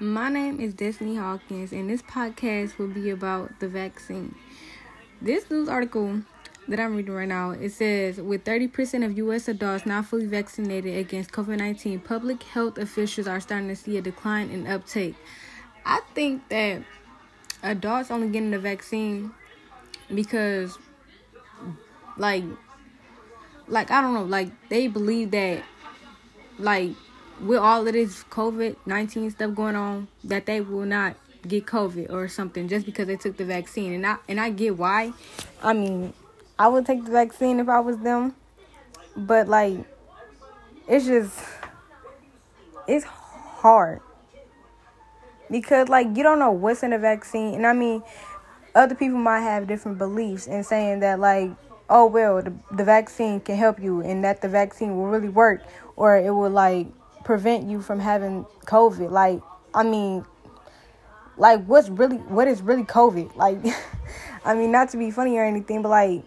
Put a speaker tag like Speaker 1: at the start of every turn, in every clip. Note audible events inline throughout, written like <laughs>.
Speaker 1: My name is Destiny Hawkins, and this podcast will be about the vaccine. This news article that I'm reading right now it says with 30% of U.S. adults not fully vaccinated against COVID 19, public health officials are starting to see a decline in uptake. I think that adults only getting the vaccine because, like, like I don't know, like they believe that, like with all of this COVID 19 stuff going on, that they will not get COVID or something just because they took the vaccine. And I, and I get why. I mean, I would take the vaccine if I was them. But, like, it's just, it's hard. Because, like, you don't know what's in the vaccine. And I mean, other people might have different beliefs in saying that, like, oh, well, the, the vaccine can help you and that the vaccine will really work or it will, like, prevent you from having COVID. Like, I mean, like what's really what is really COVID? Like, <laughs> I mean, not to be funny or anything, but like,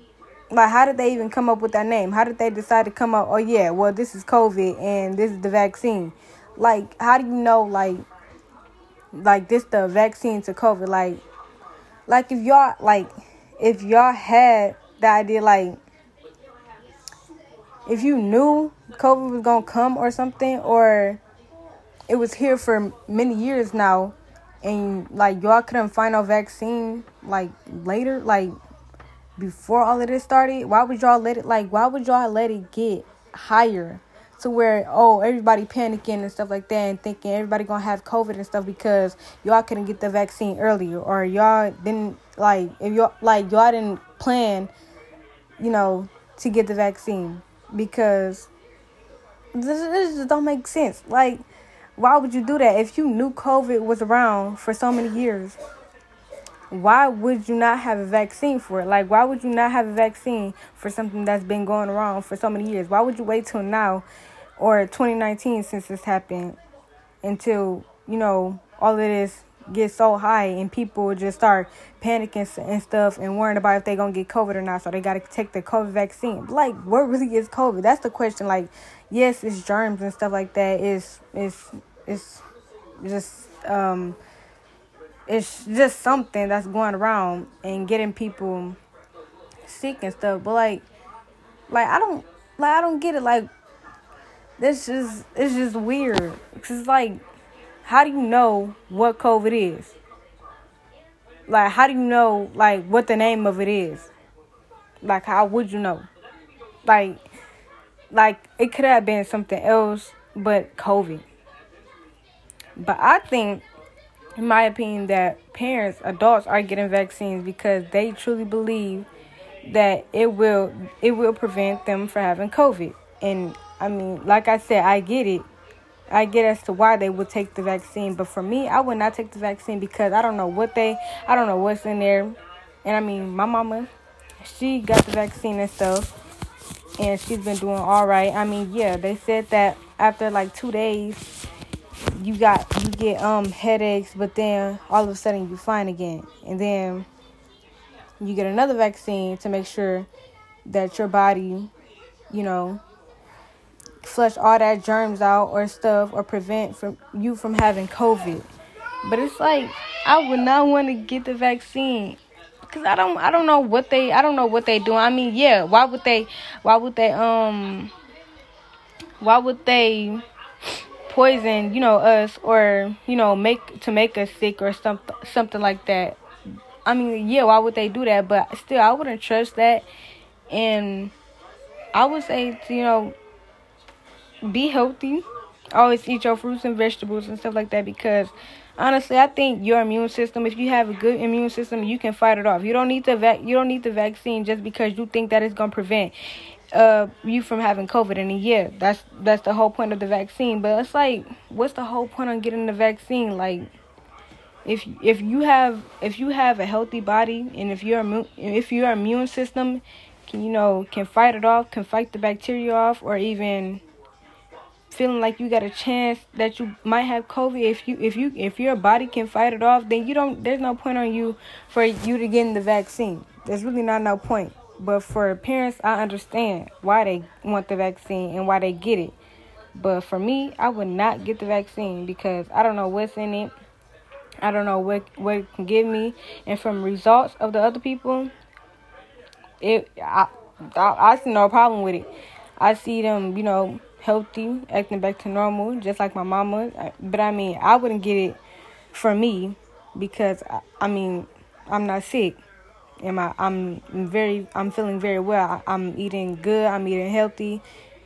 Speaker 1: like how did they even come up with that name? How did they decide to come up? Oh yeah, well this is COVID and this is the vaccine. Like, how do you know like, like this the vaccine to COVID? Like, like if y'all like, if y'all had the idea like if you knew COVID was gonna come or something, or it was here for many years now, and like y'all couldn't find a vaccine like later, like before all of this started, why would y'all let it like why would y'all let it get higher to where oh everybody panicking and stuff like that and thinking everybody gonna have COVID and stuff because y'all couldn't get the vaccine earlier or y'all didn't like if y'all like y'all didn't plan, you know, to get the vaccine because this, this just don't make sense. Like, why would you do that if you knew COVID was around for so many years? Why would you not have a vaccine for it? Like, why would you not have a vaccine for something that's been going around for so many years? Why would you wait till now or 2019 since this happened until, you know, all of this get so high and people just start panicking and stuff and worrying about if they're gonna get COVID or not. So they gotta take the COVID vaccine. Like, what really is COVID? That's the question. Like, yes, it's germs and stuff like that. It's it's it's just um it's just something that's going around and getting people sick and stuff. But like like I don't like I don't get it. Like this is it's just weird. Cause it's like how do you know what COVID is? Like, how do you know, like, what the name of it is? Like, how would you know? Like, like it could have been something else, but COVID. But I think, in my opinion, that parents, adults, are getting vaccines because they truly believe that it will it will prevent them from having COVID. And I mean, like I said, I get it I get as to why they would take the vaccine, but for me, I would not take the vaccine because I don't know what they, I don't know what's in there. And I mean, my mama, she got the vaccine and stuff, and she's been doing all right. I mean, yeah, they said that after like two days, you got you get um headaches, but then all of a sudden you fine again, and then you get another vaccine to make sure that your body, you know, flush all that germs out or stuff or prevent from you from having COVID. But it's like I would not want to get the vaccine because I don't I don't know what they I don't know what they do. I mean, yeah, why would they why would they um why would they poison, you know, us or, you know, make to make us sick or something something like that. I mean, yeah, why would they do that? But still I wouldn't trust that and I would say, you know, be healthy. Always eat your fruits and vegetables and stuff like that because honestly, I think your immune system, if you have a good immune system, you can fight it off. You don't need the vac- you don't need the vaccine just because you think that it's gonna prevent uh you from having COVID. And yeah, that's that's the whole point of the vaccine. But it's like, what's the whole point on getting the vaccine? Like, if if you have if you have a healthy body and if your immune if your immune system can you know can fight it off, can fight the bacteria off, or even feeling like you got a chance that you might have COVID, if you if you if your body can fight it off, then you don't. There's no point on you for you to get the vaccine. There's really not no point. But for parents, I understand why they want the vaccine and why they get it. But for me, I would not get the vaccine because I don't know what's in it. I don't know what what it can give me, and from results of the other people, it I I, I see no problem with it. I see them, you know, healthy, acting back to normal, just like my mama. But I mean, I wouldn't get it for me because I, mean, I'm not sick. Am I? I'm very. I'm feeling very well. I, I'm eating good. I'm eating healthy,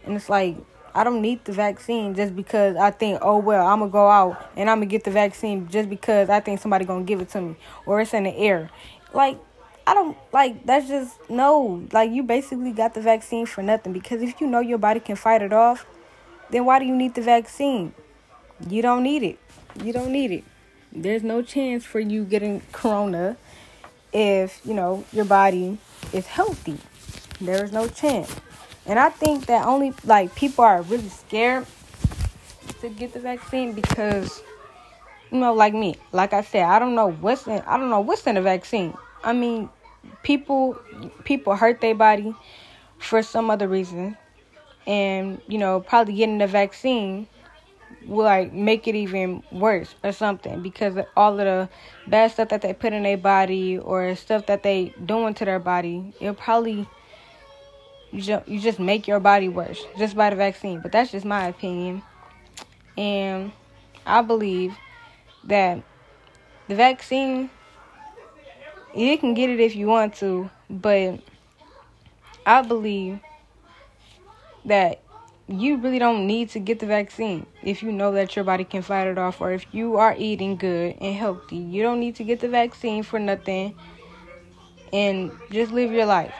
Speaker 1: and it's like I don't need the vaccine just because I think, oh well, I'm gonna go out and I'm gonna get the vaccine just because I think somebody gonna give it to me or it's in the air. Like I don't like that's just no. Like you basically got the vaccine for nothing because if you know your body can fight it off, then why do you need the vaccine? You don't need it. You don't need it. There's no chance for you getting corona if, you know, your body is healthy. There is no chance. And I think that only like people are really scared to get the vaccine because you know, like me, like I said, I don't know what's in I don't know what's in the vaccine. I mean, people people hurt their body for some other reason. And, you know, probably getting the vaccine will like make it even worse or something because all of the bad stuff that they put in their body or stuff that they doing to their body, it'll probably you just, you just make your body worse just by the vaccine. But that's just my opinion. And I believe that the vaccine, you can get it if you want to, but I believe that you really don't need to get the vaccine if you know that your body can fight it off or if you are eating good and healthy. You don't need to get the vaccine for nothing and just live your life,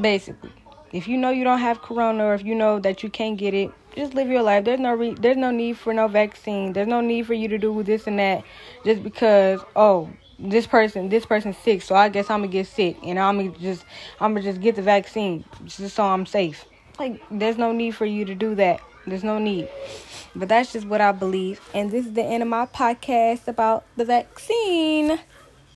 Speaker 1: basically. If you know you don't have corona or if you know that you can't get it, just live your life. There's no re- there's no need for no vaccine. There's no need for you to do this and that just because oh this person this person's sick, so I guess I'm gonna get sick and I'm gonna just I'm gonna just get the vaccine just so I'm safe. Like there's no need for you to do that. There's no need. But that's just what I believe. And this is the end of my podcast about the vaccine.